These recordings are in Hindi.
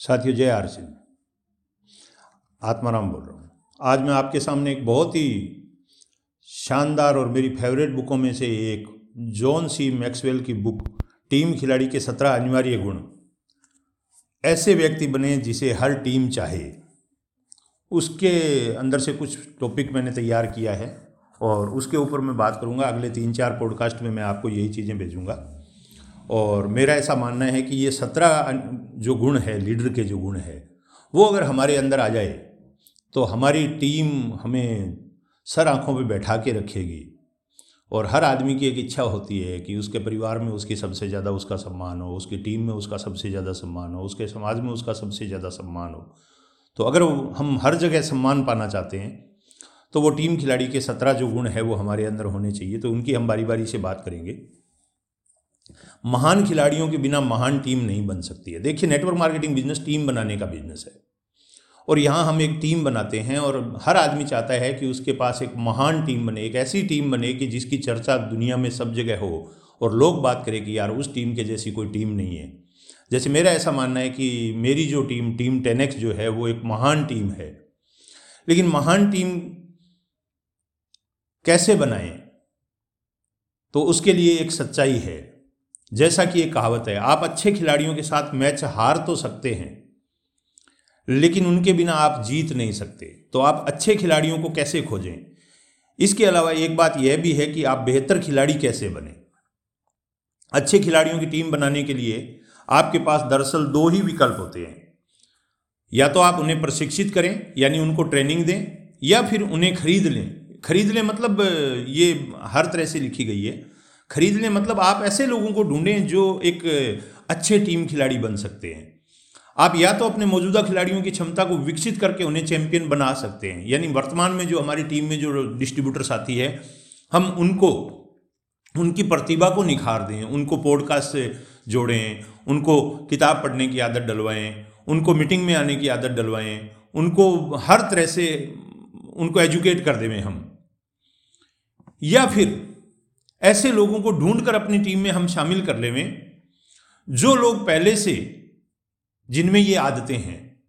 साथियों, जय आर सिंह आत्माराम बोल रहा हूँ। आज मैं आपके सामने एक बहुत ही शानदार और मेरी फेवरेट बुकों में से एक जॉन सी मैक्सवेल की बुक टीम खिलाड़ी के सत्रह अनिवार्य गुण। ऐसे व्यक्ति बने जिसे हर टीम चाहे। उसके अंदर से कुछ टॉपिक मैंने तैयार किया है और उसके ऊपर मैं बात करूँगा। अगले तीन चार पॉडकास्ट में मैं आपको यही चीज़ें भेजूँगा। और मेरा ऐसा मानना है कि ये सत्रह जो गुण है, लीडर के जो गुण है, वो अगर हमारे अंदर आ जाए तो हमारी टीम हमें सर आँखों पे बैठा के रखेगी। और हर आदमी की एक इच्छा होती है कि उसके परिवार में उसकी सबसे ज़्यादा उसका सम्मान हो, उसकी टीम में उसका सबसे ज़्यादा सम्मान हो, उसके समाज में उसका सबसे ज़्यादा सम्मान हो। तो अगर हम हर जगह सम्मान पाना चाहते हैं तो वो टीम खिलाड़ी के सत्रह जो गुण है, वो हमारे अंदर होने चाहिए। तो उनकी हम बारी बारी से बात करेंगे। महान खिलाड़ियों के बिना महान टीम नहीं बन सकती है। देखिए नेटवर्क मार्केटिंग बिज़नेस टीम बनाने का बिज़नेस है। और यहाँ हम एक टीम बनाते हैं और हर आदमी चाहता है कि उसके पास एक महान टीम बने, एक ऐसी टीम बने कि जिसकी चर्चा दुनिया में सब जगह हो और लोग बात करें कि यार, उस टीम के जैसी कोई टीम नहीं है। जैसे मेरा ऐसा मानना है कि मेरी जो टीम टीम टेनेक्स जो है, वो एक महान टीम है। लेकिन महान टीम कैसे बनाएँ? तो उसके लिए एक सच्चाई है। जैसा कि एक कहावत है, आप अच्छे खिलाड़ियों के साथ मैच हार तो सकते हैं, लेकिन उनके बिना आप जीत नहीं सकते। तो आप अच्छे खिलाड़ियों को कैसे खोजें? इसके अलावा एक बात यह भी है कि आप बेहतर खिलाड़ी कैसे बने? अच्छे खिलाड़ियों की टीम बनाने के लिए आपके पास दरअसल दो ही विकल्प होते हैं। या तो आप उन्हें प्रशिक्षित करें, यानी उनको ट्रेनिंग दें, या फिर उन्हें खरीद लें। खरीद लें मतलब ये हर तरह से लिखी गई है। खरीद लें मतलब आप ऐसे लोगों को ढूंढें जो एक अच्छे टीम खिलाड़ी बन सकते हैं। आप या तो अपने मौजूदा खिलाड़ियों की क्षमता को विकसित करके उन्हें चैंपियन बना सकते हैं। यानी वर्तमान में जो हमारी टीम में जो डिस्ट्रीब्यूटर साथी है, हम उनको, उनकी प्रतिभा को निखार दें, उनको पॉडकास्ट से जोड़ें, उनको किताब पढ़ने की आदत डलवाएँ, उनको मीटिंग में आने की आदत डलवाएँ, उनको हर तरह से, उनको एजुकेट कर देवें हम। या फिर ऐसे लोगों को ढूंढकर अपनी टीम में हम शामिल कर लेवें, जो लोग पहले से जिनमें ये आदतें हैं।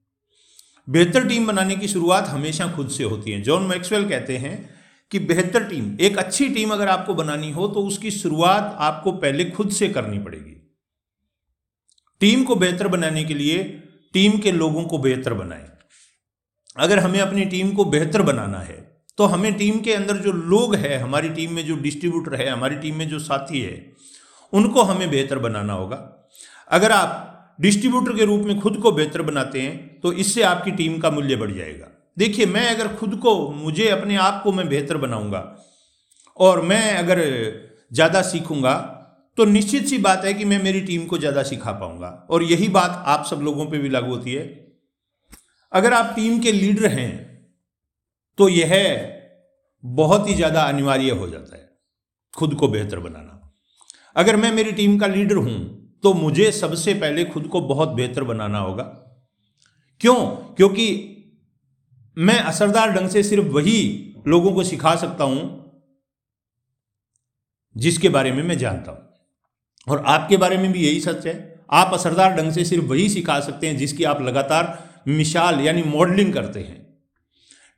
बेहतर टीम बनाने की शुरुआत हमेशा खुद से होती है। जॉन मैक्सवेल कहते हैं कि बेहतर टीम, एक अच्छी टीम अगर आपको बनानी हो तो उसकी शुरुआत आपको पहले खुद से करनी पड़ेगी। टीम को बेहतर बनाने के लिए टीम के लोगों को बेहतर बनाएँ। अगर हमें अपनी टीम को बेहतर बनाना है तो हमें टीम के अंदर जो लोग हैं, हमारी टीम में जो डिस्ट्रीब्यूटर है, हमारी टीम में जो साथी है, उनको हमें बेहतर बनाना होगा। अगर आप डिस्ट्रीब्यूटर के रूप में खुद को बेहतर बनाते हैं तो इससे आपकी टीम का मूल्य बढ़ जाएगा। देखिए, मैं अगर खुद को, मुझे अपने आप को मैं बेहतर बनाऊँगा और मैं अगर ज़्यादा सीखूँगा तो निश्चित सी बात है कि मैं मेरी टीम को ज़्यादा सिखा पाऊँगा। और यही बात आप सब लोगों पे भी लागू होती है। अगर आप टीम के लीडर हैं तो यह बहुत ही ज़्यादा अनिवार्य हो जाता है, खुद को बेहतर बनाना। अगर मैं मेरी टीम का लीडर हूँ तो मुझे सबसे पहले खुद को बहुत बेहतर बनाना होगा। क्यों? क्योंकि मैं असरदार ढंग से सिर्फ़ वही लोगों को सिखा सकता हूँ, जिसके बारे में मैं जानता हूँ। और आपके बारे में भी यही सच है। आप असरदार ढंग से सिर्फ़ वही सिखा सकते हैं जिसकी आप लगातार मिसाल यानी मॉडलिंग करते हैं।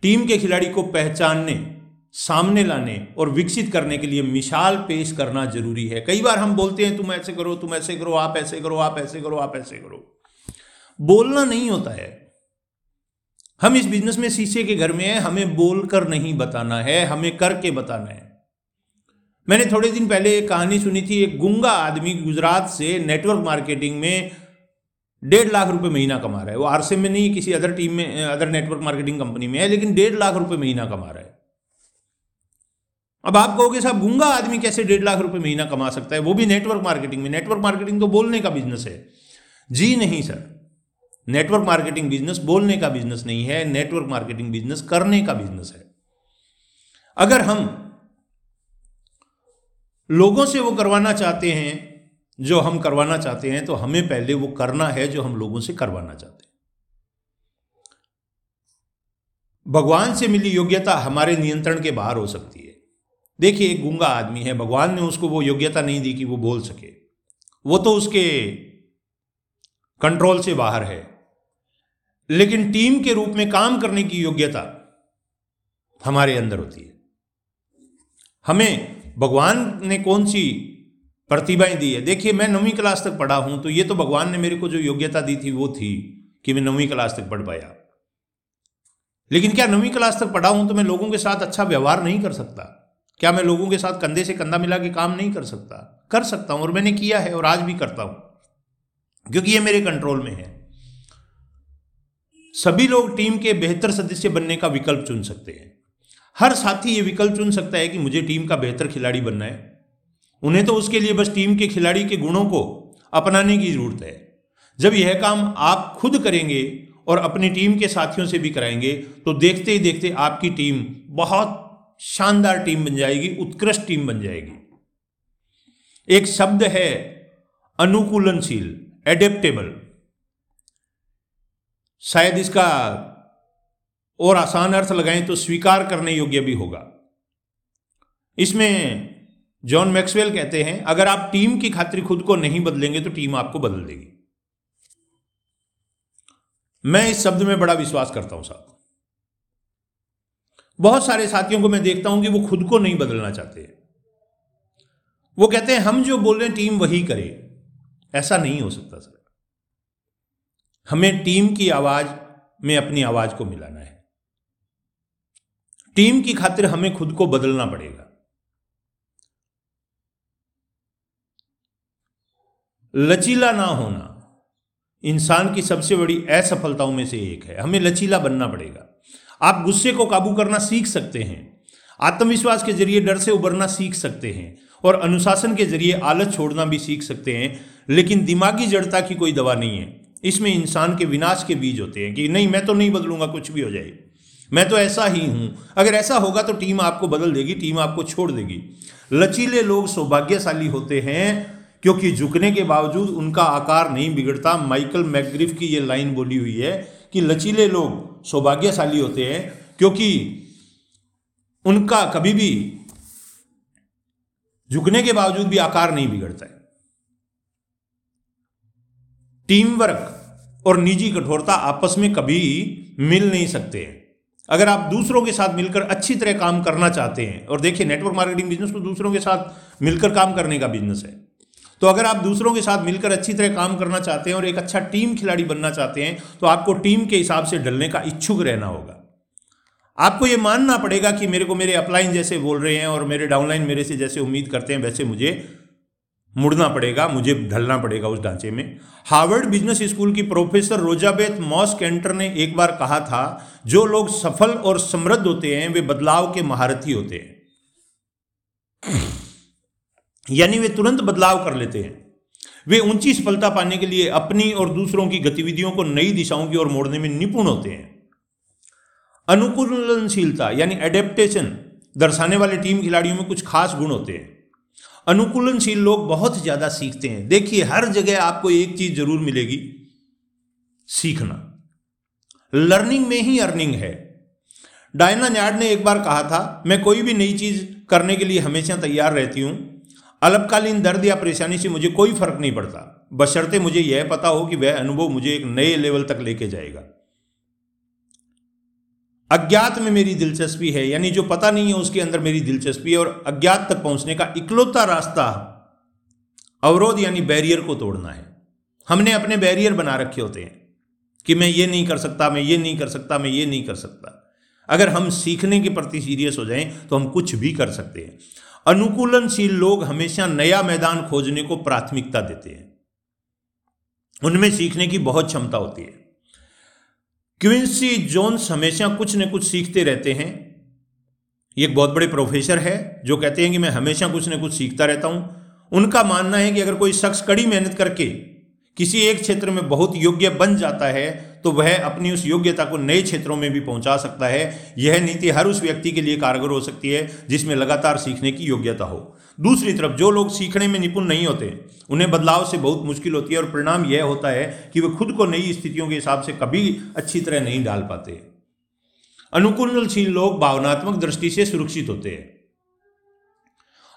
टीम के खिलाड़ी को पहचानने, सामने लाने और विकसित करने के लिए मिसाल पेश करना ज़रूरी है। कई बार हम बोलते हैं, तुम ऐसे करो, तुम ऐसे करो, आप ऐसे करो, आप ऐसे करो, आप ऐसे करो। बोलना नहीं होता है। हम इस बिज़नेस में शीशे के घर में हैं, हमें बोलकर नहीं बताना है, हमें करके बताना है। मैंने थोड़े दिन पहले एक कहानी सुनी थी, एक गुंगा आदमी गुजरात से नेटवर्क मार्केटिंग में डेढ़ लाख रुपए महीना कमा रहा है। वो आरसे में नहीं, किसी अदर टीम में अदर नेटवर्क मार्केटिंग कंपनी में है, लेकिन डेढ़ लाख रुपए महीना कमा रहा है। अब आप कहोगे, साहब, गुंगा आदमी कैसे डेढ़ लाख रुपए महीना कमा सकता है? वो भी नेटवर्क मार्केटिंग में। नेटवर्क मार्केटिंग तो बोलने का बिज़नेस है। जी नहीं सर नेटवर्क मार्केटिंग बिज़नेस बोलने का बिज़नेस नहीं है। नेटवर्क मार्केटिंग बिज़नेस करने का बिज़नेस है। अगर हम लोगों से वो करवाना चाहते हैं जो हम करवाना चाहते हैं तो हमें पहले वो करना है जो हम लोगों से करवाना चाहते हैं। भगवान से मिली योग्यता हमारे नियंत्रण के बाहर हो सकती है। देखिए, एक गूँगा आदमी है, भगवान ने उसको वो योग्यता नहीं दी कि वो बोल सके। वो तो उसके कंट्रोल से बाहर है। लेकिन टीम के रूप में काम करने की योग्यता हमारे अंदर होती है। हमें भगवान ने कौन सी प्रतिभाएँ दी है। देखिए, मैं नौवीं क्लास तक पढ़ा हूँ तो ये तो भगवान ने मेरे को जो योग्यता दी थी, वो थी कि मैं नौवीं क्लास तक पढ़ पाया। लेकिन क्या नौवीं क्लास तक पढ़ा हूँ तो मैं लोगों के साथ अच्छा व्यवहार नहीं कर सकता? क्या मैं लोगों के साथ कंधे से कंधा मिला के काम नहीं कर सकता? कर सकता हूँ, और मैंने किया है, और आज भी करता हूँ, क्योंकि ये मेरे कंट्रोल में है। सभी लोग टीम के बेहतर सदस्य बनने का विकल्प चुन सकते हैं। हर साथी ये विकल्प चुन सकता है कि मुझे टीम का बेहतर खिलाड़ी बनना है। उन्हें तो उसके लिए बस टीम के खिलाड़ी के गुणों को अपनाने की ज़रूरत है। जब यह काम आप खुद करेंगे और अपनी टीम के साथियों से भी कराएँगे तो देखते ही देखते आपकी टीम बहुत शानदार टीम बन जाएगी, उत्कृष्ट टीम बन जाएगी। एक शब्द है अनुकूलनशील एडेप्टेबल शायद इसका और आसान अर्थ लगाएँ तो स्वीकार करने योग्य भी होगा। इसमें जॉन मैक्सवेल कहते हैं, अगर आप टीम की खातिर खुद को नहीं बदलेंगे तो टीम आपको बदल देगी। मैं इस शब्द में बड़ा विश्वास करता हूँ साहब। बहुत सारे साथियों को मैं देखता हूँ कि वो खुद को नहीं बदलना चाहते वो कहते हैं, हम जो बोल रहे हैं, टीम वही करे। ऐसा नहीं हो सकता सर। हमें टीम की आवाज़ में अपनी आवाज़ को मिलाना है। टीम की खातिर हमें खुद को बदलना पड़ेगा। लचीला ना होना इंसान की सबसे बड़ी असफलताओं में से एक है। हमें लचीला बनना पड़ेगा। आप गुस्से को काबू करना सीख सकते हैं। आत्मविश्वास के ज़रिए डर से उबरना सीख सकते हैं और अनुशासन के ज़रिए आलस छोड़ना भी सीख सकते हैं, लेकिन दिमागी जड़ता की कोई दवा नहीं है। इसमें इंसान के विनाश के बीज होते हैं कि नहीं, मैं तो नहीं बदलूँगा, कुछ भी हो जाए। मैं तो ऐसा ही हूँ। अगर ऐसा होगा तो टीम आपको बदल देगी, टीम आपको छोड़ देगी। लचीले लोग सौभाग्यशाली होते हैं क्योंकि झुकने के बावजूद उनका आकार नहीं बिगड़ता। माइकल मैकग्रिफ की ये लाइन बोली हुई है कि लचीले लोग सौभाग्यशाली होते हैं, क्योंकि उनका कभी भी झुकने के बावजूद भी आकार नहीं बिगड़ता है। टीम वर्क और निजी कठोरता आपस में कभी मिल नहीं सकते हैं। अगर आप दूसरों के साथ मिलकर अच्छी तरह काम करना चाहते हैं, और देखिए नेटवर्क मार्केटिंग बिज़नेस तो दूसरों के साथ मिलकर काम करने का बिज़नेस है। तो अगर आप दूसरों के साथ मिलकर अच्छी तरह काम करना चाहते हैं और एक अच्छा टीम खिलाड़ी बनना चाहते हैं तो आपको टीम के हिसाब से ढलने का इच्छुक रहना होगा। आपको ये मानना पड़ेगा कि मेरे को मेरे अपलाइन जैसे बोल रहे हैं और मेरे डाउनलाइन मेरे से जैसे उम्मीद करते हैं, वैसे मुझे मुड़ना पड़ेगा, मुझे ढलना पड़ेगा उस ढांचे में। हार्वर्ड बिज़नेस स्कूल की प्रोफेसर रोजाबेथ मॉस कैंटर ने एक बार कहा था, जो लोग सफल और समृद्ध होते हैं, वे बदलाव के महारथी होते हैं। यानी वे तुरंत बदलाव कर लेते हैं। वे ऊँची सफलता पाने के लिए अपनी और दूसरों की गतिविधियों को नई दिशाओं की ओर मोड़ने में निपुण होते हैं। अनुकूलनशीलता यानी एडेप्टेशन दर्शाने वाले टीम खिलाड़ियों में कुछ खास गुण होते हैं। अनुकूलनशील लोग बहुत ज़्यादा सीखते हैं। देखिए, हर जगह आपको एक चीज़ ज़रूर मिलेगी, सीखना। लर्निंग में ही अर्निंग है। डायना न्याड ने एक बार कहा था, मैं कोई भी नई चीज़ करने के लिए हमेशा तैयार रहती हूँ। अल्पकालीन दर्द या परेशानी से मुझे कोई फ़र्क नहीं पड़ता। बशर्ते मुझे यह पता हो कि वह अनुभव मुझे एक नए लेवल तक लेके जाएगा। अज्ञात में मेरी दिलचस्पी है, यानी जो पता नहीं है उसके अंदर मेरी दिलचस्पी है और अज्ञात तक पहुँचने का इकलौता रास्ता अवरोध यानी बैरियर को तोड़ना है। हमने अपने बैरियर बना रखे होते हैं कि मैं ये नहीं कर सकता, मैं ये नहीं कर सकता, मैं ये नहीं कर सकता। अगर हम सीखने के प्रति सीरियस हो जाएँ तो हम कुछ भी कर सकते हैं। अनुकूलनशील लोग हमेशा नया मैदान खोजने को प्राथमिकता देते हैं। उनमें सीखने की बहुत क्षमता होती है। क्विंसी जोन्स हमेशा कुछ न कुछ सीखते रहते हैं। ये एक बहुत बड़े प्रोफेसर है, जो कहते हैं कि मैं हमेशा कुछ न कुछ सीखता रहता हूँ। उनका मानना है कि अगर कोई शख्स कड़ी मेहनत करके किसी एक क्षेत्र में बहुत योग्य बन जाता है तो वह अपनी उस योग्यता को नए क्षेत्रों में भी पहुँचा सकता है। यह नीति हर उस व्यक्ति के लिए कारगर हो सकती है, जिसमें लगातार सीखने की योग्यता हो। दूसरी तरफ़, जो लोग सीखने में निपुण नहीं होते, उन्हें बदलाव से बहुत मुश्किल होती है और परिणाम यह होता है कि वे खुद को नई स्थितियों के हिसाब से कभी अच्छी तरह नहीं डाल पाते। अनुकूलशील लोग भावनात्मक दृष्टि से सुरक्षित होते हैं।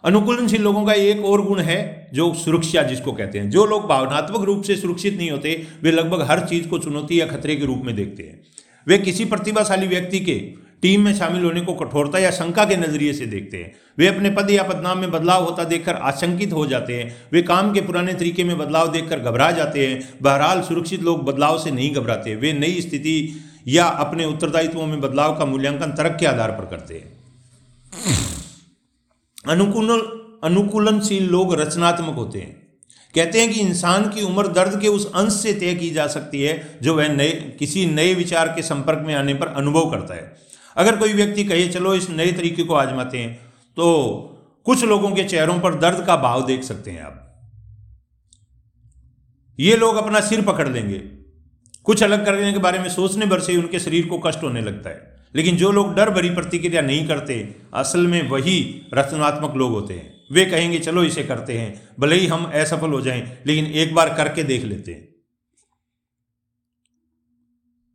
अनुकूलनशील लोगों का एक और गुण है जो सुरक्षा जिसको कहते हैं। जो लोग भावनात्मक रूप से सुरक्षित नहीं होते, वे लगभग हर चीज़ को चुनौती या खतरे के रूप में देखते हैं। वे किसी प्रतिभाशाली व्यक्ति के टीम में शामिल होने को कठोरता या शंका के नज़रिए से देखते हैं। वे अपने पद या पदनाम में बदलाव होता देखकर आशंकित हो जाते हैं। वे काम के पुराने तरीके में बदलाव देखकर घबरा जाते हैं। बहरहाल सुरक्षित लोग बदलाव से नहीं घबराते। वे नई स्थिति या अपने उत्तरदायित्वों में बदलाव का मूल्यांकन तर्क के आधार पर करते हैं। अनुकूल अनुकूलनशील लोग रचनात्मक होते हैं। कहते हैं कि इंसान की उम्र दर्द के उस अंश से तय की जा सकती है, जो वह नए, किसी नए विचार के संपर्क में आने पर अनुभव करता है। अगर कोई व्यक्ति कहे, चलो, इस नए तरीके को आजमाते हैं तो कुछ लोगों के चेहरों पर दर्द का भाव देख सकते हैं आप। ये लोग अपना सिर पकड़ लेंगे। कुछ अलग करने के बारे में सोचने भर से ही उनके शरीर को कष्ट होने लगता है। लेकिन जो लोग डर भरी प्रतिक्रिया नहीं करते, असल में वही रचनात्मक लोग होते हैं। वे कहेंगे, चलो इसे करते हैं, भले ही हम असफल हो जाएँ, लेकिन एक बार करके देख लेते हैं।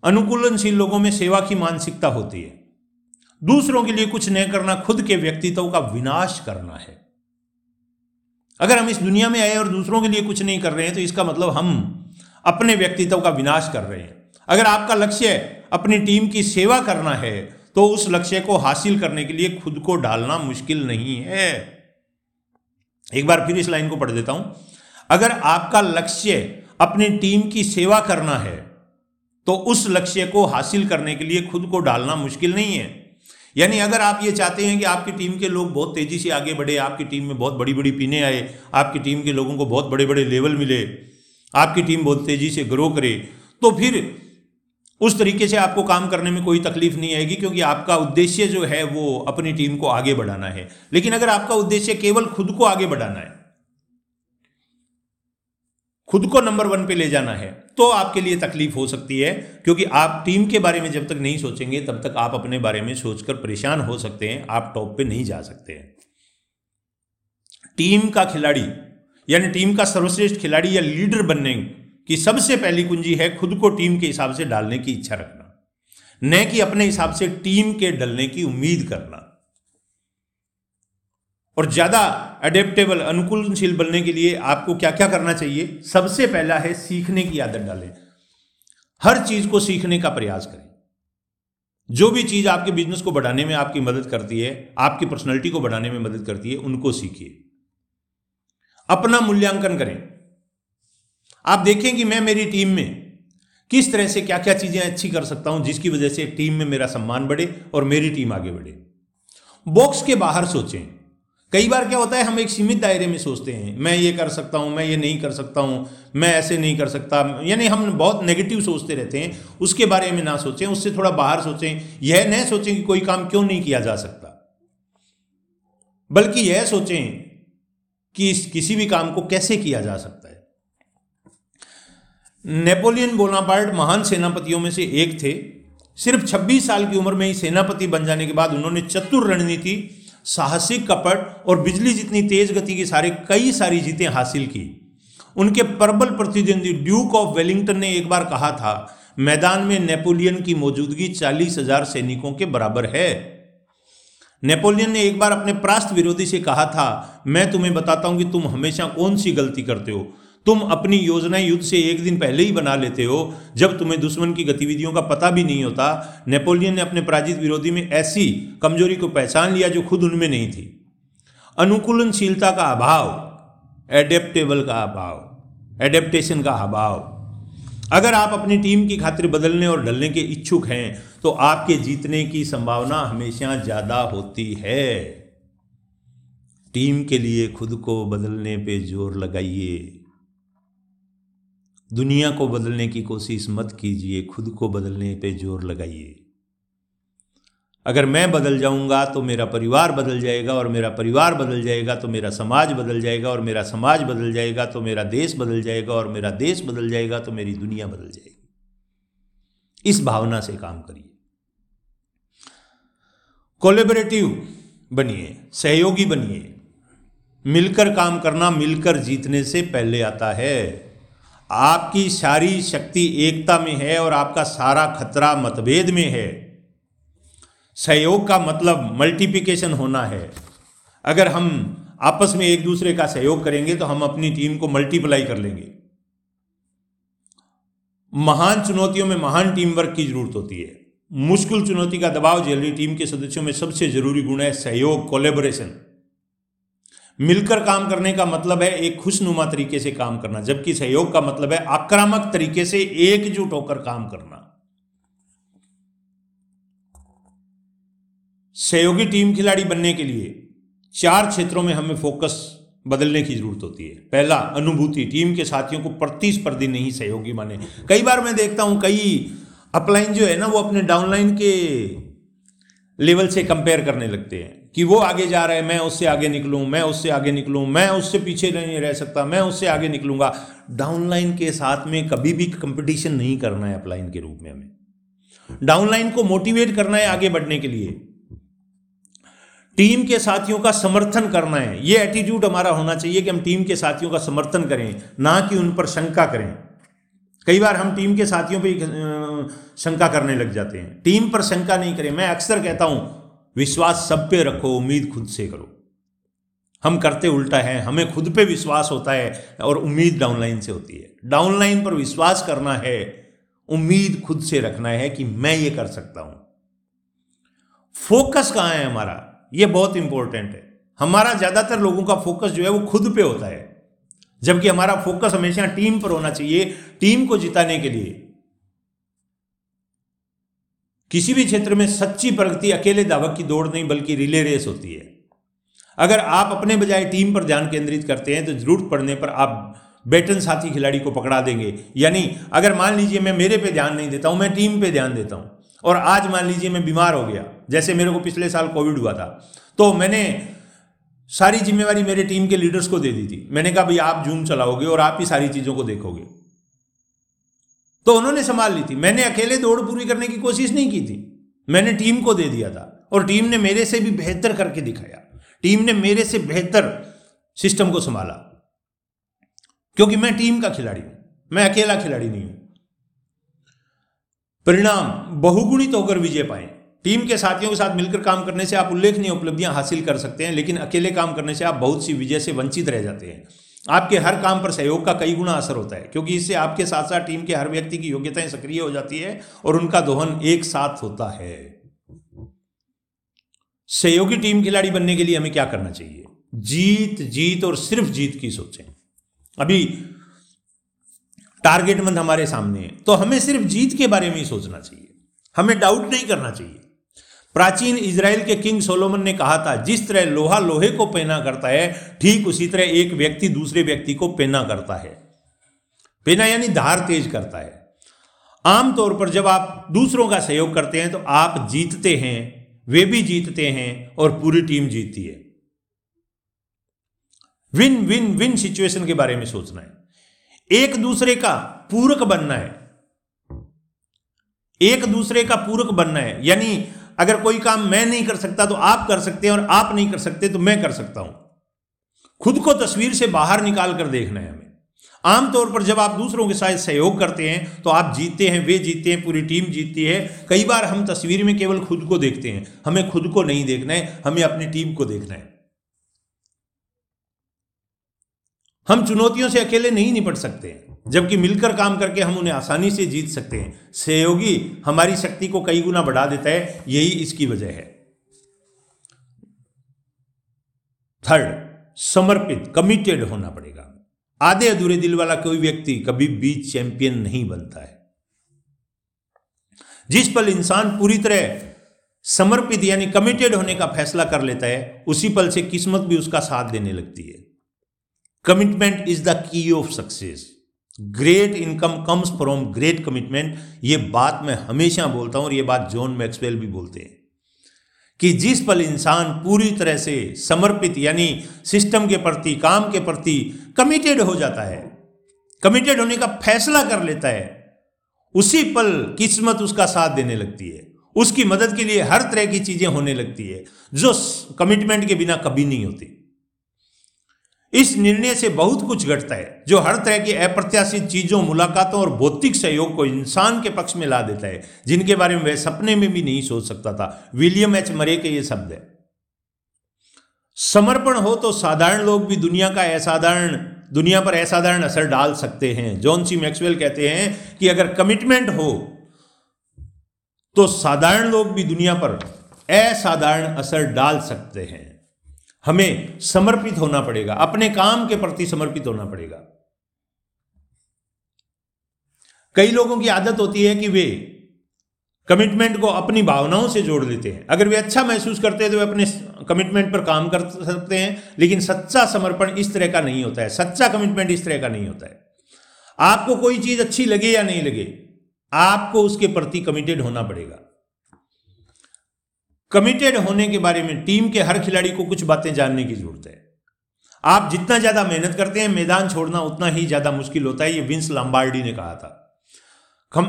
अनुकूलनशील लोगों में सेवा की मानसिकता होती है। दूसरों के लिए कुछ नहीं करना खुद के व्यक्तित्व का विनाश करना है। अगर हम इस दुनिया में आए और दूसरों के लिए कुछ नहीं कर रहे हैं तो इसका मतलब हम अपने व्यक्तित्व का विनाश कर रहे हैं। अगर आपका लक्ष्य अपनी टीम की सेवा करना है तो उस लक्ष्य को हासिल करने के लिए खुद को डालना मुश्किल नहीं है। एक बार फिर इस लाइन को पढ़ देता हूँ। अगर आपका लक्ष्य अपनी टीम की सेवा करना है तो उस लक्ष्य को हासिल करने के लिए खुद को डालना मुश्किल नहीं है। यानी अगर आप ये चाहते हैं कि आपकी टीम के लोग बहुत तेज़ी से आगे बढ़े, आपकी टीम में बहुत बड़ी बड़ी पीने आए, आपकी टीम के लोगों को बहुत बड़े बड़े लेवल मिले, आपकी टीम बहुत तेज़ी से ग्रो करे तो फिर उस तरीके से आपको काम करने में कोई तकलीफ़ नहीं आएगी, क्योंकि आपका उद्देश्य जो है वो अपनी टीम को आगे बढ़ाना है। लेकिन अगर आपका उद्देश्य केवल खुद को आगे बढ़ाना है, खुद को नंबर वन पे ले जाना है तो आपके लिए तकलीफ़ हो सकती है, क्योंकि आप टीम के बारे में जब तक नहीं सोचेंगे, तब तक आप अपने बारे में सोचकर परेशान हो सकते हैं, आप टॉप पे नहीं जा सकते हैं। टीम का खिलाड़ी, यानी टीम का सर्वश्रेष्ठ खिलाड़ी या लीडर बनने की सबसे पहली कुंजी है खुद को टीम के हिसाब से डालने की इच्छा रखना, न कि अपने हिसाब से टीम के डलने की उम्मीद करना। और ज़्यादा एडेप्टेबल अनुकूलशील बनने के लिए आपको क्या क्या करना चाहिए? सबसे पहला है सीखने की आदत डालें। हर चीज़ को सीखने का प्रयास करें। जो भी चीज़ आपके बिज़नेस को बढ़ाने में आपकी मदद करती है, आपकी पर्सनैलिटी को बढ़ाने में मदद करती है, उनको सीखिए। अपना मूल्यांकन करें। आप देखें कि मैं मेरी टीम में किस तरह से क्या क्या चीज़ें अच्छी कर सकता हूँ, जिसकी वजह से टीम में मेरा सम्मान बढ़े और मेरी टीम आगे बढ़े। बॉक्स के बाहर सोचें। कई बार क्या होता है, हम एक सीमित दायरे में सोचते हैं, मैं ये कर सकता हूँ, मैं ये नहीं कर सकता हूँ, मैं ऐसे नहीं कर सकता। यानी हम बहुत नेगेटिव सोचते रहते हैं, उसके बारे में ना सोचें, उससे थोड़ा बाहर सोचें। यह न सोचें कि कोई काम क्यों नहीं किया जा सकता। बल्कि यह सोचें कि इस किसी भी काम को कैसे किया जा सकता नेपोलियन बोनापार्ट महान सेनापतियों में से एक थे। सिर्फ़ 26 साल की उम्र में ही सेनापति बन जाने के बाद उन्होंने चतुर रणनीति, साहसिक कपट और बिजली जितनी तेज गति की सारे, कई सारी जीतें हासिल की। उनके प्रबल प्रतिद्वंदी ड्यूक ऑफ़ वेलिंगटन ने एक बार कहा था, मैदान में नेपोलियन की मौजूदगी चालीस हज़ार सैनिकों के बराबर है। नेपोलियन ने एक बार अपने प्रास्त विरोधी से कहा था, मैं तुम्हें बताता हूँ कि तुम हमेशा कौन सी गलती करते हो। तुम अपनी योजनाएँ युद्ध से एक दिन पहले ही बना लेते हो, जब तुम्हें दुश्मन की गतिविधियों का पता भी नहीं होता। नेपोलियन ने अपने पराजित विरोधी में ऐसी कमज़ोरी को पहचान लिया जो खुद उनमें नहीं थी। अनुकूलनशीलता का अभाव एडेप्टेबल का अभाव एडेप्टेशन का अभाव। अगर आप अपनी टीम की खातिर बदलने और ढलने के इच्छुक हैं तो आपके जीतने की संभावना हमेशा ज़्यादा होती है। टीम के लिए खुद को बदलने पे ज़ोर लगाइए। दुनिया को बदलने की कोशिश मत कीजिए, खुद को बदलने पे ज़ोर लगाइए। अगर मैं बदल जाऊँगा तो मेरा परिवार बदल जाएगा और मेरा परिवार बदल जाएगा तो मेरा समाज बदल जाएगा और मेरा समाज बदल जाएगा तो मेरा देश बदल जाएगा और मेरा देश बदल जाएगा तो मेरी दुनिया बदल जाएगी। इस भावना से काम करिए। कोलेबरेटिव बनिए, सहयोगी बनिए। मिलकर काम करना मिलकर जीतने से पहले आता है। आपकी सारी शक्ति एकता में है और आपका सारा खतरा मतभेद में है। सहयोग का मतलब मल्टीप्लिकेशन होना है। अगर हम आपस में एक दूसरे का सहयोग करेंगे तो हम अपनी टीम को मल्टीप्लाई कर लेंगे। महान चुनौतियों में महान टीम वर्क की ज़रूरत होती है। मुश्किल चुनौती का दबाव झेल रही टीम के सदस्यों में सबसे ज़रूरी गुण है सहयोग कोलेबोरेशन मिलकर काम करने का मतलब है एक खुशनुमा तरीके से काम करना, जबकि सहयोग का मतलब है आक्रामक तरीके से एकजुट होकर काम करना। सहयोगी टीम खिलाड़ी बनने के लिए चार क्षेत्रों में हमें फोकस बदलने की ज़रूरत होती है। पहला, अनुभूति, टीम के साथियों को प्रतिस्पर्धी नहीं सहयोगी माने। कई बार मैं देखता हूँ, कई अपलाइन जो है ना, वो अपने डाउनलाइन के लेवल से कंपेयर करने लगते हैं। कि वो आगे जा रहा है, मैं उससे आगे निकलूं, मैं उससे आगे निकलूं, मैं उससे पीछे नहीं रह सकता, मैं उससे आगे निकलूँगा। डाउनलाइन के साथ में कभी भी कंपटीशन नहीं करना है अपलाइन के रूप में हमें। डाउनलाइन को मोटिवेट करना है आगे बढ़ने के लिए। टीम के साथियों का समर्थन करना है। ये एटीट्यूड हमारा होना चाहिए कि हम टीम के साथियों का समर्थन करें, ना कि उन पर शंका करें। कई बार हम टीम के साथियों पर शंका करने लग जाते हैं। टीम पर शंका नहीं करें। मैं अक्सर कहता हूँ विश्वास सब पे रखो, उम्मीद खुद से करो। हम करते उल्टा है, हमें खुद पे विश्वास होता है और उम्मीद डाउनलाइन से होती है। डाउनलाइन पर विश्वास करना है, उम्मीद खुद से रखना है कि मैं ये कर सकता हूँ। फोकस कहाँ है हमारा? ये बहुत इंपॉर्टेंट है। हमारा ज़्यादातर लोगों का फोकस जो है वो खुद पे होता है। जबकि हमारा फोकस हमेशा टीम पर होना चाहिए, टीम को जिताने के लिए। किसी भी क्षेत्र में सच्ची प्रगति, अकेले धावक की दौड़ नहीं, बल्कि रिले रेस होती है। अगर आप अपने बजाय टीम पर ध्यान केंद्रित करते हैं तो ज़रूरत पड़ने पर आप बैटन साथी खिलाड़ी को पकड़ा देंगे। यानी, अगर मान लीजिए मैं मेरे पे ध्यान नहीं देता हूँ, मैं टीम पे ध्यान देता हूँ, और आज मान लीजिए मैं बीमार हो गया, जैसे मेरे को पिछले साल कोविड हुआ था तो मैंने सारी जिम्मेवारी मेरे टीम के लीडर्स को दे दी थी। मैंने कहा, भाई आप जूम चलाओगे और आप ही सारी चीज़ों को देखोगे। तो उन्होंने संभाल ली थी। मैंने अकेले दौड़ पूरी करने की कोशिश नहीं की थी। मैंने टीम को दे दिया था और टीम ने मेरे से भी बेहतर करके दिखाया। टीम ने मेरे से बेहतर सिस्टम को संभाला। क्योंकि मैं टीम का खिलाड़ी हूँ। मैं अकेला खिलाड़ी नहीं हूँ। परिणाम, बहुगुणित होकर विजय पाए। टीम के साथियों के साथ मिलकर काम करने से आप उल्लेखनीय उपलब्धियाँ हासिल कर सकते हैं, लेकिन अकेले काम करने से आप बहुत सी विजय से वंचित रह जाते हैं। आपके हर काम पर सहयोग का कई गुना असर होता है, क्योंकि इससे आपके साथ साथ टीम के हर व्यक्ति की योग्यताएँ सक्रिय हो जाती है और उनका दोहन एक साथ होता है। सहयोगी टीम खिलाड़ी बनने के लिए हमें क्या करना चाहिए? जीत जीत और सिर्फ़ जीत की सोचें। अभी टारगेट मंद हमारे सामने है तो हमें सिर्फ़ जीत के बारे में ही सोचना चाहिए। हमें डाउट नहीं करना चाहिए। प्राचीन इज़राइल के किंग सोलोमन ने कहा था, जिस तरह लोहा लोहे को पहना करता है, ठीक उसी तरह एक व्यक्ति दूसरे व्यक्ति को पेना करता है। पेना यानी धार तेज करता है। आमतौर पर जब आप दूसरों का सहयोग करते हैं तो आप जीतते हैं, वे भी जीतते हैं और पूरी टीम जीतती है। विन विन विन सिचुएशन के बारे में सोचना है। एक दूसरे का पूरक बनना है। एक दूसरे का पूरक बनना है। यानी अगर कोई काम मैं नहीं कर सकता तो आप कर सकते हैं और आप नहीं कर सकते तो मैं कर सकता हूँ। खुद को तस्वीर से बाहर निकाल कर देखना है हमें। आमतौर पर जब आप दूसरों के साथ सहयोग करते हैं तो आप जीतते हैं, वे जीतते हैं, पूरी टीम जीतती है। कई बार हम तस्वीर में केवल खुद को देखते हैं, हमें खुद को नहीं देखना है, हमें अपनी टीम को देखना है। हम चुनौतियों से अकेले नहीं निपट सकते जबकि मिलकर काम करके हम उन्हें आसानी से जीत सकते हैं। सहयोगी हमारी शक्ति को कई गुना बढ़ा देता है, यही इसकी वजह है। थर्ड समर्पित कमिटेड होना पड़ेगा। आधे अधूरे दिल वाला कोई व्यक्ति कभी बीच चैंपियन नहीं बनता है। जिस पल इंसान पूरी तरह समर्पित यानी कमिटेड होने का फैसला कर लेता है, उसी पल से किस्मत भी उसका साथ देने लगती है। Commitment is the key of success great income comes from great commitment ये बात मैं हमेशा बोलता हूँ और ये बात जॉन मैक्सवेल भी बोलते हैं कि जिस पल इंसान पूरी तरह से समर्पित, यानी सिस्टम के प्रति, काम के प्रति कमिटेड हो जाता है कमिटेड होने का फैसला कर लेता है, उसी पल किस्मत उसका साथ देने लगती है। उसकी मदद के लिए हर तरह की चीज़ें होने लगती है, जो कमिटमेंट के बिना कभी नहीं होती। इस निर्णय से बहुत कुछ घटता है, जो हर तरह की अप्रत्याशित चीज़ों, मुलाकातों और भौतिक सहयोग को इंसान के पक्ष में ला देता है। जिनके बारे में वह सपने में भी नहीं सोच सकता था। William H. मरे के ये शब्द है। समर्पण हो तो साधारण लोग भी दुनिया का असाधारण, दुनिया पर असाधारण असर डाल सकते हैं। जॉन सी मैक्सवेल कहते हैं कि अगर कमिटमेंट हो तो साधारण लोग भी दुनिया पर असाधारण असर डाल सकते हैं। हमें समर्पित होना पड़ेगा, अपने काम के प्रति समर्पित होना पड़ेगा। कई लोगों की आदत होती है कि वे कमिटमेंट को अपनी भावनाओं से जोड़ लेते हैं। अगर वे अच्छा महसूस करते हैं तो वे अपने कमिटमेंट पर काम कर सकते हैं, लेकिन सच्चा समर्पण इस तरह का नहीं होता है। सच्चा कमिटमेंट इस तरह का नहीं होता है। आपको कोई चीज़ अच्छी लगे या नहीं लगे, आपको उसके प्रति कमिटेड होना पड़ेगा। कमिटेड होने के बारे में टीम के हर खिलाड़ी को कुछ बातें जानने की ज़रूरत है। आप जितना ज़्यादा मेहनत करते हैं, मैदान छोड़ना उतना ही ज़्यादा मुश्किल होता है, ये विंस लंबार्डी ने कहा था।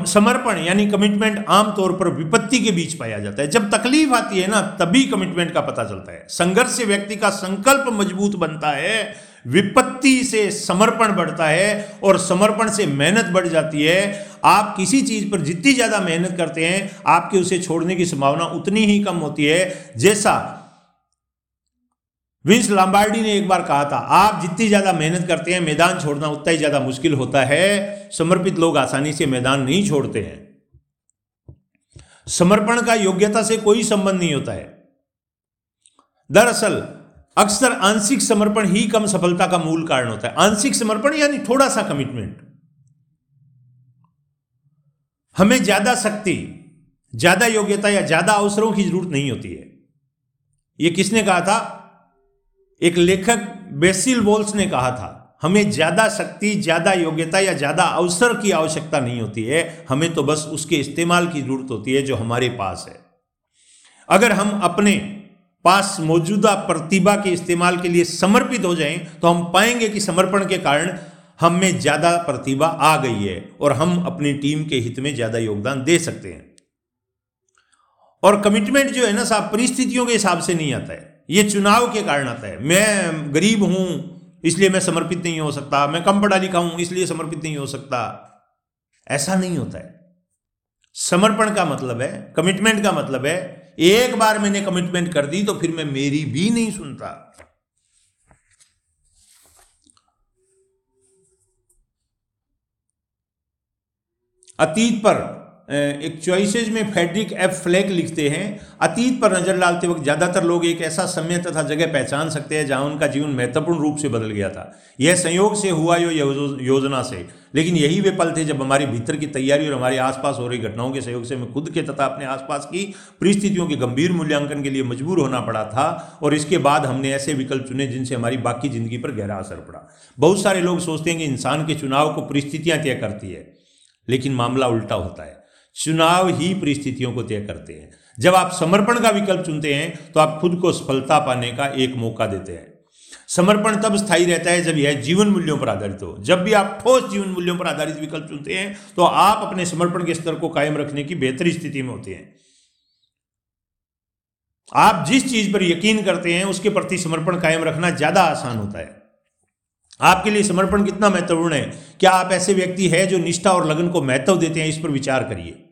समर्पण यानी कमिटमेंट आमतौर पर विपत्ति के बीच पाया जाता है। जब तकलीफ़ आती है ना, तभी कमिटमेंट का पता चलता है। संघर्ष से व्यक्ति का संकल्प मज़बूत बनता है, विपत्ति से समर्पण बढ़ता है और समर्पण से मेहनत बढ़ जाती है। आप किसी चीज़ पर जितनी ज़्यादा मेहनत करते हैं, आपके उसे छोड़ने की संभावना उतनी ही कम होती है। जैसा विंस लाम्बार्डी ने एक बार कहा था, आप जितनी ज़्यादा मेहनत करते हैं, मैदान छोड़ना उतना ही ज़्यादा मुश्किल होता है। समर्पित लोग आसानी से मैदान नहीं छोड़ते हैं। समर्पण का योग्यता से कोई संबंध नहीं होता है। दरअसल, अक्सर आंशिक समर्पण ही कम सफलता का मूल कारण होता है। आंशिक समर्पण यानी थोड़ा सा कमिटमेंट हमें ज़्यादा शक्ति, ज़्यादा योग्यता या ज़्यादा अवसरों की ज़रूरत नहीं होती है। यह किसने कहा था? एक लेखक बेसिल वोल्स ने कहा था, हमें ज़्यादा शक्ति, ज़्यादा योग्यता या ज़्यादा अवसर की आवश्यकता नहीं होती है। हमें तो बस उसके इस्तेमाल की ज़रूरत होती है जो हमारे पास है। अगर हम अपने पास मौजूदा प्रतिभा के इस्तेमाल के लिए समर्पित हो जाएँ तो हम पाएँगे कि समर्पण के कारण हम में ज़्यादा प्रतिभा आ गई है और हम अपनी टीम के हित में ज़्यादा योगदान दे सकते हैं। और कमिटमेंट जो है ना साहब, परिस्थितियों के हिसाब से नहीं आता है। ये चुनाव के कारण आता है। मैं गरीब हूँ, इसलिए मैं समर्पित नहीं हो सकता। मैं कम पढ़ा लिखा हूँ, इसलिए समर्पित नहीं हो सकता। ऐसा नहीं होता है। समर्पण का मतलब है कमिटमेंट का मतलब है, एक बार मैंने कमिटमेंट कर दी तो फिर मैं मेरी भी नहीं सुनता। अतीत पर एक चॉइसेज में फेडरिक एफ़ फ्लैग लिखते हैं, अतीत पर नज़र डालते वक्त ज़्यादातर लोग एक ऐसा समय तथा जगह पहचान सकते हैं जहाँ उनका जीवन महत्वपूर्ण रूप से बदल गया था। यह संयोग से हुआ यो योजना से। लेकिन यही वे पल थे जब हमारे भीतर की तैयारी और हमारे आसपास हो रही घटनाओं के सहयोग से हमें खुद के तथा अपने आसपास की परिस्थितियों के गंभीर मूल्यांकन के लिए मजबूर होना पड़ा था और इसके बाद हमने ऐसे विकल्प चुने जिनसे हमारी बाकी ज़िंदगी पर गहरा असर पड़ा। बहुत सारे लोग सोचते हैं कि इंसान के चुनाव को परिस्थितियाँ तय करती है। लेकिन मामला उल्टा होता है। चुनाव ही परिस्थितियों को तय करते हैं। जब आप समर्पण का विकल्प चुनते हैं तो आप खुद को सफलता पाने का एक मौका देते हैं। समर्पण तब स्थायी रहता है जब यह जीवन मूल्यों पर आधारित हो। जब भी आप ठोस जीवन मूल्यों पर आधारित विकल्प चुनते हैं तो आप अपने समर्पण के स्तर को कायम रखने की बेहतर स्थिति में होते हैं। आप जिस चीज़ पर यकीन करते हैं, उसके प्रति समर्पण कायम रखना ज़्यादा आसान होता है। आपके लिए समर्पण कितना महत्वपूर्ण है? क्या आप ऐसे व्यक्ति हैं जो निष्ठा और लगन को महत्व देते हैं? इस पर विचार करिए।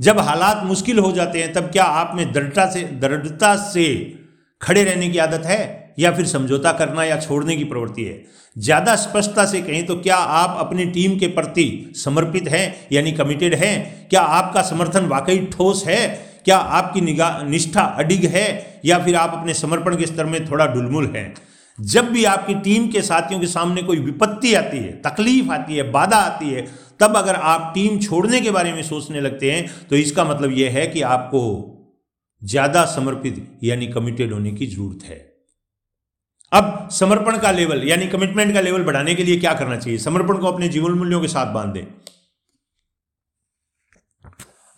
जब हालात मुश्किल हो जाते हैं, तब क्या आप में दृढ़ता से दृढ़ता से खड़े रहने की आदत है? या फिर समझौता करना या छोड़ने की प्रवृत्ति है? ज़्यादा स्पष्टता से कहें तो क्या आप अपनी टीम के प्रति समर्पित हैं, यानी कमिटेड हैं? क्या आपका समर्थन वाकई ठोस है? क्या आपकी निगाह निष्ठा अडिग है? या फिर आप अपने समर्पण के स्तर में थोड़ा डुलमुल हैं? जब भी आपकी टीम के साथियों के सामने कोई विपत्ति आती है, तकलीफ़ आती है, बाधा आती है, तब अगर आप टीम छोड़ने के बारे में सोचने लगते हैं तो इसका मतलब यह है कि आपको ज़्यादा समर्पित यानी कमिटेड होने की ज़रूरत है। अब समर्पण का लेवल यानी कमिटमेंट का लेवल बढ़ाने के लिए क्या करना चाहिए? समर्पण को अपने जीवन मूल्यों के साथ बाँध। दें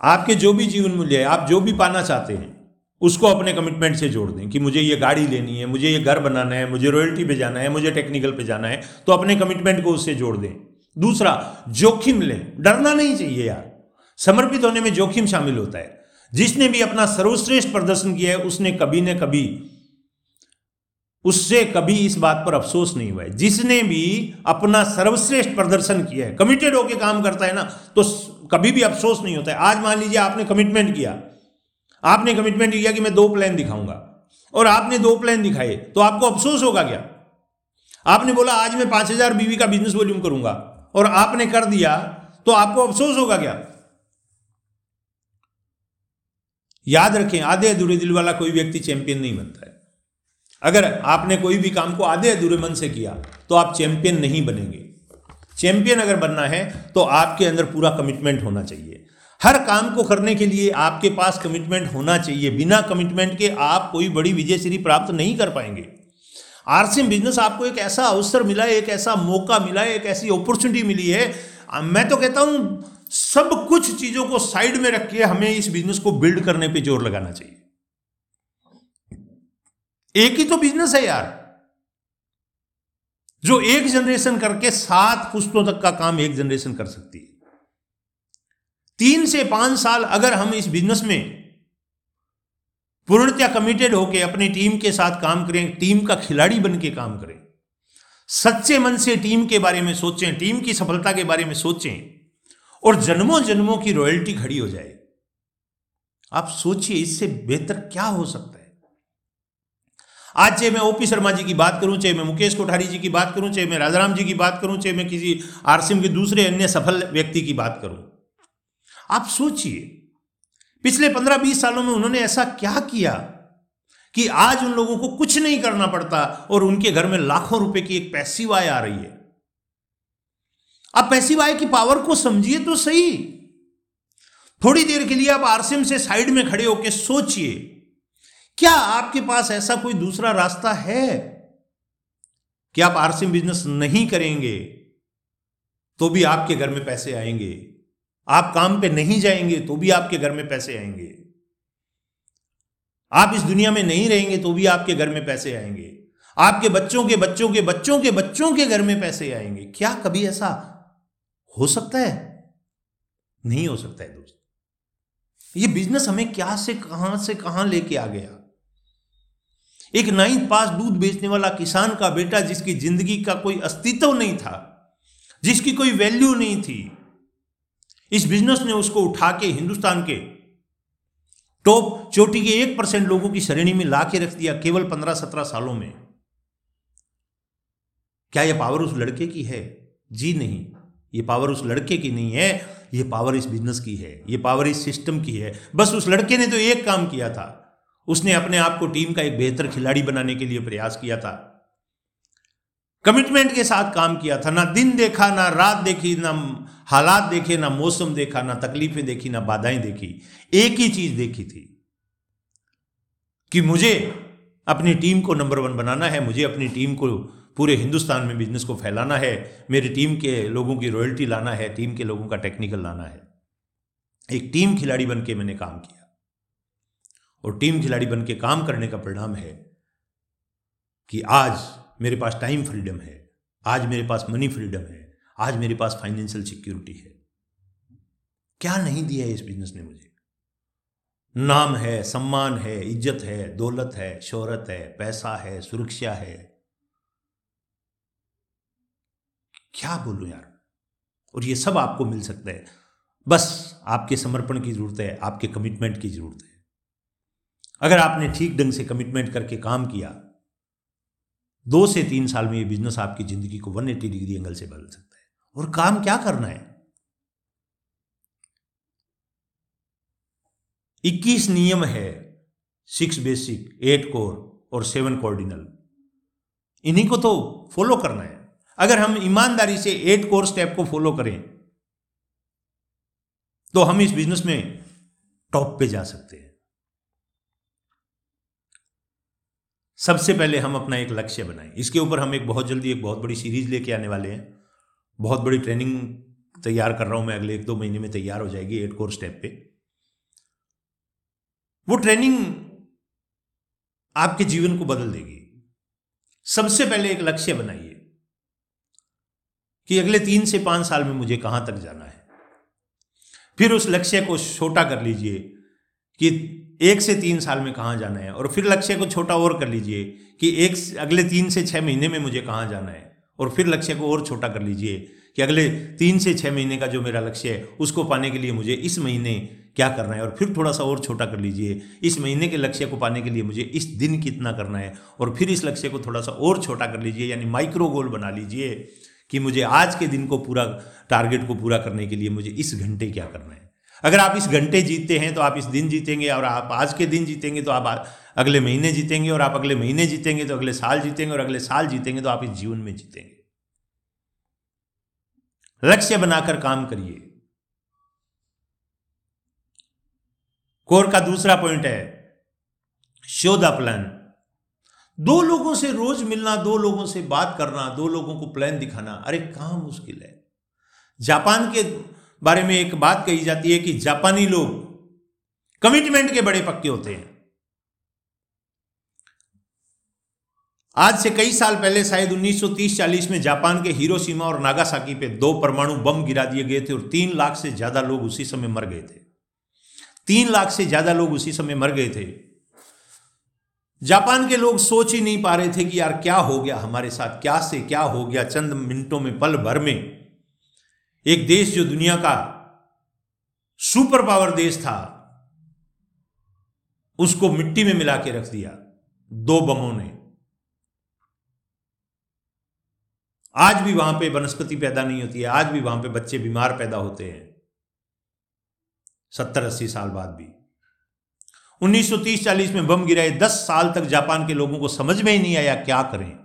आपके जो भी जीवन मूल्य है, आप जो भी पाना चाहते हैं उसको अपने कमिटमेंट से जोड़ दें कि मुझे ये गाड़ी लेनी है, मुझे ये घर बनाना है, मुझे रॉयल्टी पे जाना है, मुझे टेक्निकल पे जाना है तो अपने कमिटमेंट को उससे जोड़ दें। दूसरा, जोखिम लें। डरना नहीं चाहिए यार। समर्पित होने में जोखिम शामिल होता है। जिसने भी अपना सर्वश्रेष्ठ प्रदर्शन किया है, उसने कभी न कभी, उससे कभी इस बात पर अफसोस नहीं हुआ है। जिसने भी अपना सर्वश्रेष्ठ प्रदर्शन किया है कमिटेड होकर काम करता है ना तो कभी भी अफसोस नहीं होता है। आज मान लीजिए आपने कमिटमेंट किया आपने कमिटमेंट किया कि मैं दो प्लान दिखाऊँगा। और आपने दो प्लान दिखाए तो आपको अफसोस होगा क्या? आपने बोला, आज मैं पाँच हज़ार बीवी का बिज़नेस वॉल्यूम करूँगा। और आपने कर दिया तो आपको अफसोस होगा क्या? याद रखें, आधे अधूरे दिल वाला कोई व्यक्ति चैंपियन नहीं बनता है। अगर आपने कोई भी काम को आधे अधूरे मन से किया तो आप चैंपियन नहीं बनेंगे। चैंपियन अगर बनना है तो आपके अंदर पूरा कमिटमेंट होना चाहिए। हर काम को करने के लिए आपके पास कमिटमेंट होना चाहिए। बिना कमिटमेंट के आप कोई बड़ी विजय श्री प्राप्त नहीं कर पाएँगे। आरसीएम बिज़नेस आपको एक ऐसा अवसर मिला है एक ऐसा मौका मिला है एक ऐसी अपॉर्चुनिटी मिली है। मैं तो कहता हूँ, सब कुछ चीज़ों को साइड में रख के हमें इस बिज़नेस को बिल्ड करने पे ज़ोर लगाना चाहिए। एक ही तो बिज़नेस है यार। जो एक जनरेशन करके सात पुस्तों तक का काम एक जनरेशन कर सकती है। तीन से पाँच साल अगर हम इस बिज़नेस में पूर्णतया कमिटेड होकर अपनी टीम के साथ काम करें टीम का खिलाड़ी बन के काम करें, सच्चे मन से टीम के बारे में सोचें टीम की सफलता के बारे में सोचें, और जन्मों जन्मों की रॉयल्टी खड़ी हो जाए, आप सोचिए इससे बेहतर क्या हो सकता है। आज चाहे मैं ओपी शर्मा जी की बात करूँ, चाहे मैं मुकेश कोठारी जी की बात करूँ, चाहे मैं राजाराम जी की बात करूँ, चाहे मैं किसी आरसीएम के दूसरे अन्य सफल व्यक्ति की बात करूँ आप सोचिए, पिछले पंद्रह बीस सालों में उन्होंने ऐसा क्या किया कि आज उन लोगों को कुछ नहीं करना पड़ता और उनके घर में लाखों रुपए की एक पैसिव आय आ रही है। आप पैसिव आय की पावर को समझिए तो सही। थोड़ी देर के लिए आप आरसीएम से साइड में खड़े होकर सोचिए, क्या आपके पास ऐसा कोई दूसरा रास्ता है कि आप आरसीएम बिज़नेस नहीं करेंगे तो भी आपके घर में पैसे आएँगे? आप काम पे नहीं जाएँगे तो भी आपके घर में पैसे आएँगे। आप इस दुनिया में नहीं रहेंगे तो भी आपके घर में पैसे आएँगे। आपके बच्चों के बच्चों के बच्चों के बच्चों के घर में पैसे आएँगे। क्या कभी ऐसा हो सकता है? नहीं हो सकता है दोस्त। ये बिज़नेस हमें क्या से, कहाँ से, कहाँ लेके आ गया? एक नाइन्थ पास दूध बेचने वाला किसान का बेटा जिसकी ज़िंदगी का कोई अस्तित्व नहीं था, जिसकी कोई वैल्यू नहीं थी इस बिज़नेस ने उसको उठा के हिंदुस्तान के टॉप चोटी के एक परसेंट लोगों की श्रेणी में ला के रख दिया, केवल पंद्रह सत्रह सालों में। क्या यह पावर उस लड़के की है? जी नहीं। ये पावर उस लड़के की नहीं है, ये पावर इस बिज़नेस की है, ये पावर इस सिस्टम की है। बस उस लड़के ने तो एक काम किया था। उसने अपने आप को टीम का एक बेहतर खिलाड़ी बनाने के लिए प्रयास किया था। कमिटमेंट के साथ काम किया था, ना दिन देखा, ना रात देखी, ना हालात देखे, ना मौसम देखा, ना तकलीफें देखी, ना बाधाएँ देखी। एक ही चीज़ देखी थी कि मुझे अपनी टीम को नंबर वन बनाना है, मुझे अपनी टीम को पूरे हिंदुस्तान में बिज़नेस को फैलाना है, मेरी टीम के लोगों की रॉयल्टी लाना है, टीम के लोगों का टेक्निकल लाना है। एक टीम खिलाड़ी बन के मैंने काम किया। और टीम खिलाड़ी बन के काम करने का परिणाम है कि आज मेरे पास टाइम फ्रीडम है। आज मेरे पास मनी फ्रीडम है। आज मेरे पास फाइनेंशियल सिक्योरिटी है। क्या नहीं दिया है इस बिज़नेस ने मुझे? नाम है, सम्मान है, इज़्ज़त है, दौलत है, शोहरत है, पैसा है, सुरक्षा है। क्या बोलूँ यार? और ये सब आपको मिल सकता है। बस आपके समर्पण की ज़रूरत है, आपके कमिटमेंट की ज़रूरत है। अगर आपने ठीक ढंग से कमिटमेंट करके काम किया दो से तीन साल में ये बिज़नेस आपकी ज़िंदगी को 180 डिग्री एंगल से बदल सकता है। और काम क्या करना है? 21 नियम है सिक्स बेसिक एट कोर और सेवन कोर्डिनल इन्हीं को तो फॉलो करना है। अगर हम ईमानदारी से एट कोर स्टेप को फॉलो करें तो हम इस बिज़नेस में टॉप पे जा सकते हैं। सबसे पहले हम अपना एक लक्ष्य बनाएँ। इसके ऊपर हम एक बहुत जल्दी, एक बहुत बड़ी सीरीज़ लेके आने वाले हैं। बहुत बड़ी ट्रेनिंग तैयार कर रहा हूँ मैं अगले एक दो महीने में, तैयार हो जाएगी एट कोर स्टेप पे। वो ट्रेनिंग आपके जीवन को बदल देगी। सबसे पहले एक लक्ष्य बनाइए कि अगले तीन से पाँच साल में मुझे कहाँ तक जाना है। फिर उस लक्ष्य को छोटा कर लीजिए कि एक से तीन साल में कहाँ जाना है? और फिर लक्ष्य को छोटा और कर लीजिए कि एक अगले तीन से छः महीने में मुझे कहाँ जाना है? और फिर लक्ष्य को और छोटा कर लीजिए कि अगले तीन से छः महीने का जो मेरा लक्ष्य है, उसको पाने के लिए मुझे इस महीने क्या करना है? और फिर थोड़ा सा और छोटा कर लीजिए, इस महीने के लक्ष्य को पाने के लिए मुझे इस दिन कितना करना है? और फिर इस लक्ष्य को थोड़ा सा और छोटा कर लीजिए, यानी माइक्रो गोल बना लीजिए कि मुझे आज के दिन को पूरा टारगेट को पूरा करने के लिए मुझे इस घंटे क्या करना है? अगर आप इस घंटे जीतते हैं तो आप इस दिन जीतेंगे और आप आज के दिन जीतेंगे तो आप अगले महीने जीतेंगे और आप अगले महीने जीतेंगे तो अगले साल जीतेंगे और अगले साल जीतेंगे तो आप इस जीवन में जीतेंगे। लक्ष्य बनाकर काम करिए। कोर का दूसरा पॉइंट है शो द प्लान। दो लोगों से रोज मिलना, दो लोगों से बात करना, दो लोगों को प्लान दिखाना, अरे कहाँ मुश्किल है। जापान के बारे में एक बात कही जाती है कि जापानी लोग कमिटमेंट के बड़े पक्के होते हैं। आज से कई साल पहले, शायद 1930-40 में जापान के हीरोशिमा और नागासाकी पे दो परमाणु बम गिरा दिए गए थे और तीन लाख से ज़्यादा लोग उसी समय मर गए थे। तीन लाख से ज़्यादा लोग उसी समय मर गए थे। जापान के लोग सोच ही नहीं पा रहे थे कि यार क्या हो गया, हमारे साथ क्या से क्या हो गया, चंद मिनटों में पल भर में। एक देश जो दुनिया का सुपर पावर देश था, उसको मिट्टी में मिला के रख दिया, दो बमों ने। आज भी वहाँ पे वनस्पति पैदा नहीं होती है, आज भी वहाँ पे बच्चे बीमार पैदा होते हैं। सत्तर अस्सी साल बाद भी। 1930-40 में बम गिराए 10 साल तक जापान के लोगों को समझ में ही नहीं आया क्या करें।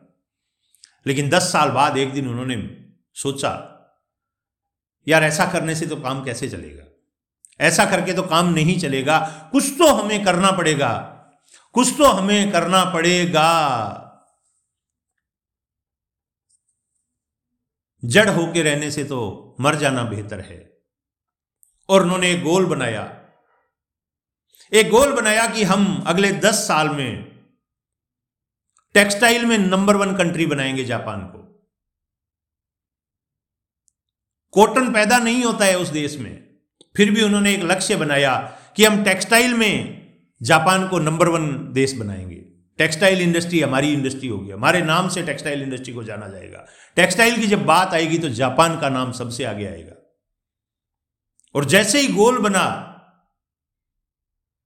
लेकिन 10 साल बाद एक दिन उन्होंने सोचा यार ऐसा करने से तो काम कैसे चलेगा? ऐसा करके तो काम नहीं चलेगा। कुछ तो हमें करना पड़ेगा। कुछ तो हमें करना पड़ेगा। जड़ होके रहने से तो मर जाना बेहतर है। और उन्होंने एक गोल बनाया। एक गोल बनाया कि हम अगले दस साल में टेक्सटाइल में नंबर वन कंट्री बनाएँगे जापान को। कॉटन पैदा नहीं होता है उस देश में। फिर भी उन्होंने एक लक्ष्य बनाया कि हम टेक्सटाइल में जापान को नंबर वन देश बनाएँगे। टेक्सटाइल इंडस्ट्री हमारी इंडस्ट्री होगी। हमारे नाम से टेक्सटाइल इंडस्ट्री को जाना जाएगा। टेक्सटाइल की जब बात आएगी तो जापान का नाम सबसे आगे आएगा। और जैसे ही गोल बना,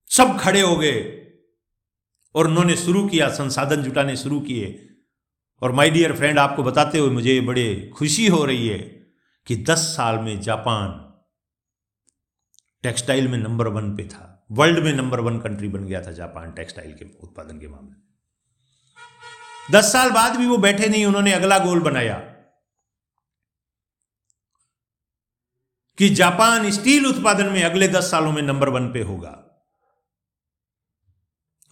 सब खड़े हो गए और उन्होंने शुरू किया, संसाधन जुटाने शुरू किए। और माय डियर फ्रेंड, आपको बताते हुए मुझे बड़े खुशी हो रही है कि 10 साल में जापान टेक्सटाइल में नंबर वन पे था। वर्ल्ड में नंबर वन कंट्री बन गया था जापान टेक्सटाइल के उत्पादन के मामले। में दस साल बाद भी वो बैठे नहीं, उन्होंने अगला गोल बनाया कि जापान स्टील उत्पादन में अगले दस सालों में नंबर वन पे होगा।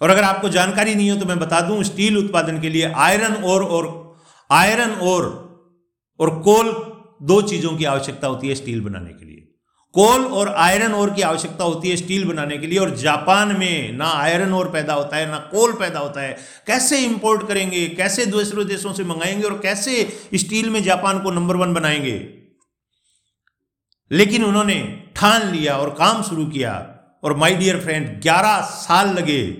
और अगर आपको जानकारी नहीं हो तो मैं बता दूँ, स्टील उत्पादन के लिए आयरन और और, आयरन और और कोल दो चीज़ों की आवश्यकता होती है स्टील बनाने के लिए। कोल और आयरन ओर की आवश्यकता होती है स्टील बनाने के लिए, और जापान में ना आयरन ओर पैदा होता है, ना कोल पैदा होता है। कैसे इंपोर्ट करेंगे, कैसे दूसरे देशों से मंगाएँगे, और कैसे स्टील में जापान को नंबर वन बनाएँगे? लेकिन उन्होंने ठान लिया और काम शुरू किया, और माय डियर फ्रेंड 11 साल लगे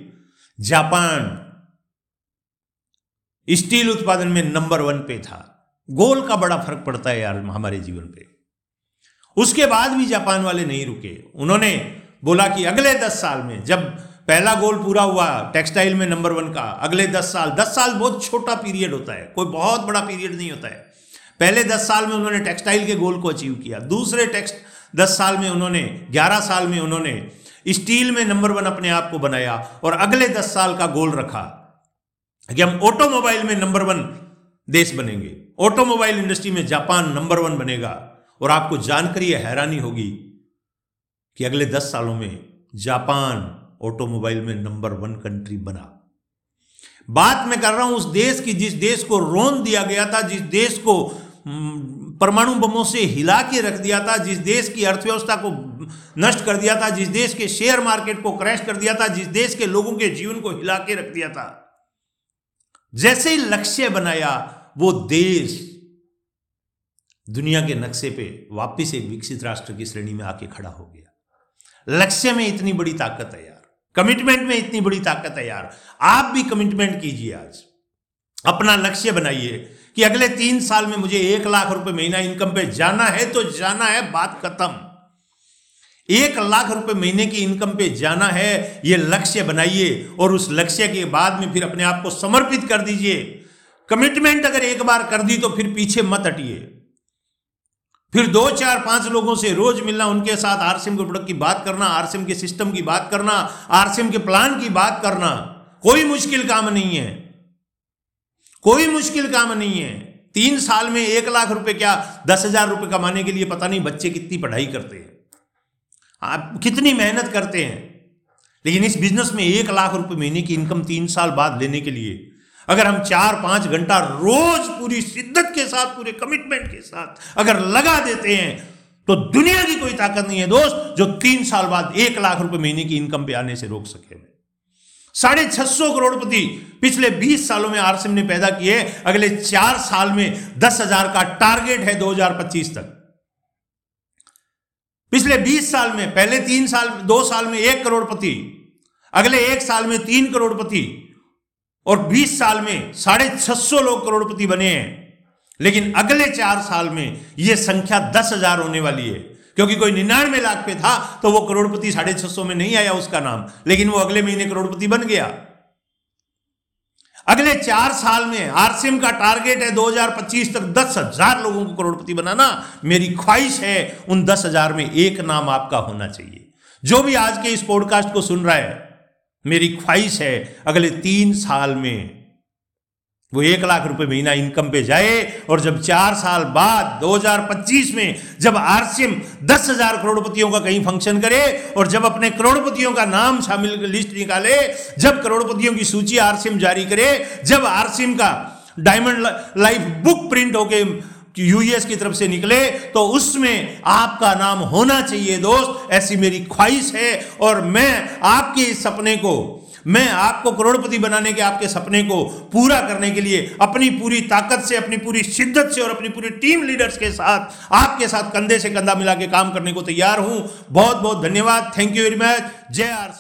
जापान स्टील उत्पादन में नंबर वन पे था। गोल का बड़ा फ़र्क पड़ता है यार हमारे जीवन पे। उसके बाद भी जापान वाले नहीं रुके। उन्होंने बोला कि अगले दस साल में, जब पहला गोल पूरा हुआ टेक्सटाइल में नंबर वन का, अगले दस साल दस साल बहुत छोटा पीरियड होता है, कोई बहुत बड़ा पीरियड नहीं होता है। पहले दस साल में उन्होंने टेक्सटाइल के गोल को अचीव किया। दूसरे टेक्स्ट दस साल में उन्होंने, ग्यारह साल में उन्होंने स्टील में नंबर वन अपने आप को बनाया और अगले दस साल का गोल रखा कि हम ऑटोमोबाइल में नंबर वन देश बनेंगे। ऑटोमोबाइल इंडस्ट्री में जापान नंबर वन बनेगा और आपको जानकर यह हैरानी होगी कि अगले दस सालों में जापान ऑटोमोबाइल में नंबर वन कंट्री बना। बात मैं कर रहा हूँ उस देश की जिस देश को रोन दिया गया था, जिस देश को परमाणु बमों से हिला के रख दिया था, जिस देश की अर्थव्यवस्था को नष्ट कर दिया था, जिस देश के शेयर मार्केट को क्रैश कर दिया था, जिस देश के लोगों के जीवन को हिला के रख दिया था। जैसे ही लक्ष्य बनाया वो देश दुनिया के नक्शे पे वापिस एक विकसित राष्ट्र की श्रेणी में आके खड़ा हो गया। लक्ष्य में इतनी बड़ी ताकत है यार। कमिटमेंट में इतनी बड़ी ताकत है यार। आप भी कमिटमेंट कीजिए आज। अपना लक्ष्य बनाइए कि अगले तीन साल में मुझे एक लाख रुपए महीना इनकम पे जाना है तो जाना है, बात खत्म। एक लाख रुपए महीने की इनकम पे जाना है, ये लक्ष्य बनाइए और उस लक्ष्य के बाद में फिर अपने आप को समर्पित कर दीजिए। कमिटमेंट अगर एक बार कर दी तो फिर पीछे मत हटिए। फिर दो, चार, पाँच लोगों से रोज मिलना, उनके साथ आरसीएम के प्रोडक्ट की बात करना आरसीएम के सिस्टम की बात करना आरसीएम के प्लान की बात करना, कोई मुश्किल काम नहीं है। कोई मुश्किल काम नहीं है। तीन साल में एक लाख रुपए क्या दस हज़ार रुपए कमाने के लिए पता नहीं बच्चे कितनी पढ़ाई करते हैं। आप कितनी मेहनत करते हैं। लेकिन इस बिज़नेस में एक लाख रुपए महीने की इनकम तीन साल बाद लेने के लिए अगर हम चार पाँच घंटा रोज पूरी शिद्दत के साथ, पूरे कमिटमेंट के साथ अगर लगा देते हैं तो दुनिया की कोई ताकत नहीं है दोस्त, जो तीन साल बाद एक लाख रुपए महीने की इनकम पे आने से रोक सके साढ़े छह सौ करोड़पति पिछले बीस सालों में आरसीएम ने पैदा किए, अगले चार साल में दस हज़ार का टारगेट है 2025 तक। पिछले 20 साल में, पहले तीन साल, दो साल में एक करोड़पति, अगले एक साल में तीन करोड़पति और 20 साल में साढ़े छह लोग करोड़पति बने हैं। लेकिन अगले चार साल में यह संख्या दस हज़ार होने वाली है। क्योंकि कोई निन्यानवे लाख पे था तो वो करोड़पति साढ़े छह सौ में नहीं आया उसका नाम। लेकिन वो अगले महीने करोड़पति बन गया। अगले चार साल में आरसीएम का टारगेट है 2025 तक दस हज़ार लोगों को करोड़पति बनाना। मेरी ख्वाहिश है, उन दस हज़ार में एक नाम आपका होना चाहिए। जो भी आज के इस पॉडकास्ट को सुन रहा है मेरी ख्वाहिश है अगले तीन साल में वो एक लाख रुपए महीना इनकम पे जाए और जब चार साल बाद 2025 में जब आरसीएम दस हज़ार करोड़पतियों का कहीं फ़ंक्शन करे और जब अपने करोड़पतियों का नाम शामिल लिस्ट निकाले, जब करोड़पतियों की सूची आरसीएम जारी करे, जब आरसीएम का डायमंड लाइफ बुक प्रिंट होके यूएस की तरफ़ से निकले तो उसमें आपका नाम होना चाहिए, दोस्त। ऐसी मेरी ख्वाहिश है और मैं आपके इस सपने को, मैं आपको करोड़पति बनाने के आपके सपने को पूरा करने के लिए अपनी पूरी ताकत से, अपनी पूरी शिद्दत से और अपनी पूरी टीम लीडर्स के साथ, आपके साथ कंधे से कंधा मिला के काम करने को तैयार हूँ। बहुत बहुत धन्यवाद। Thank you very much. जय आर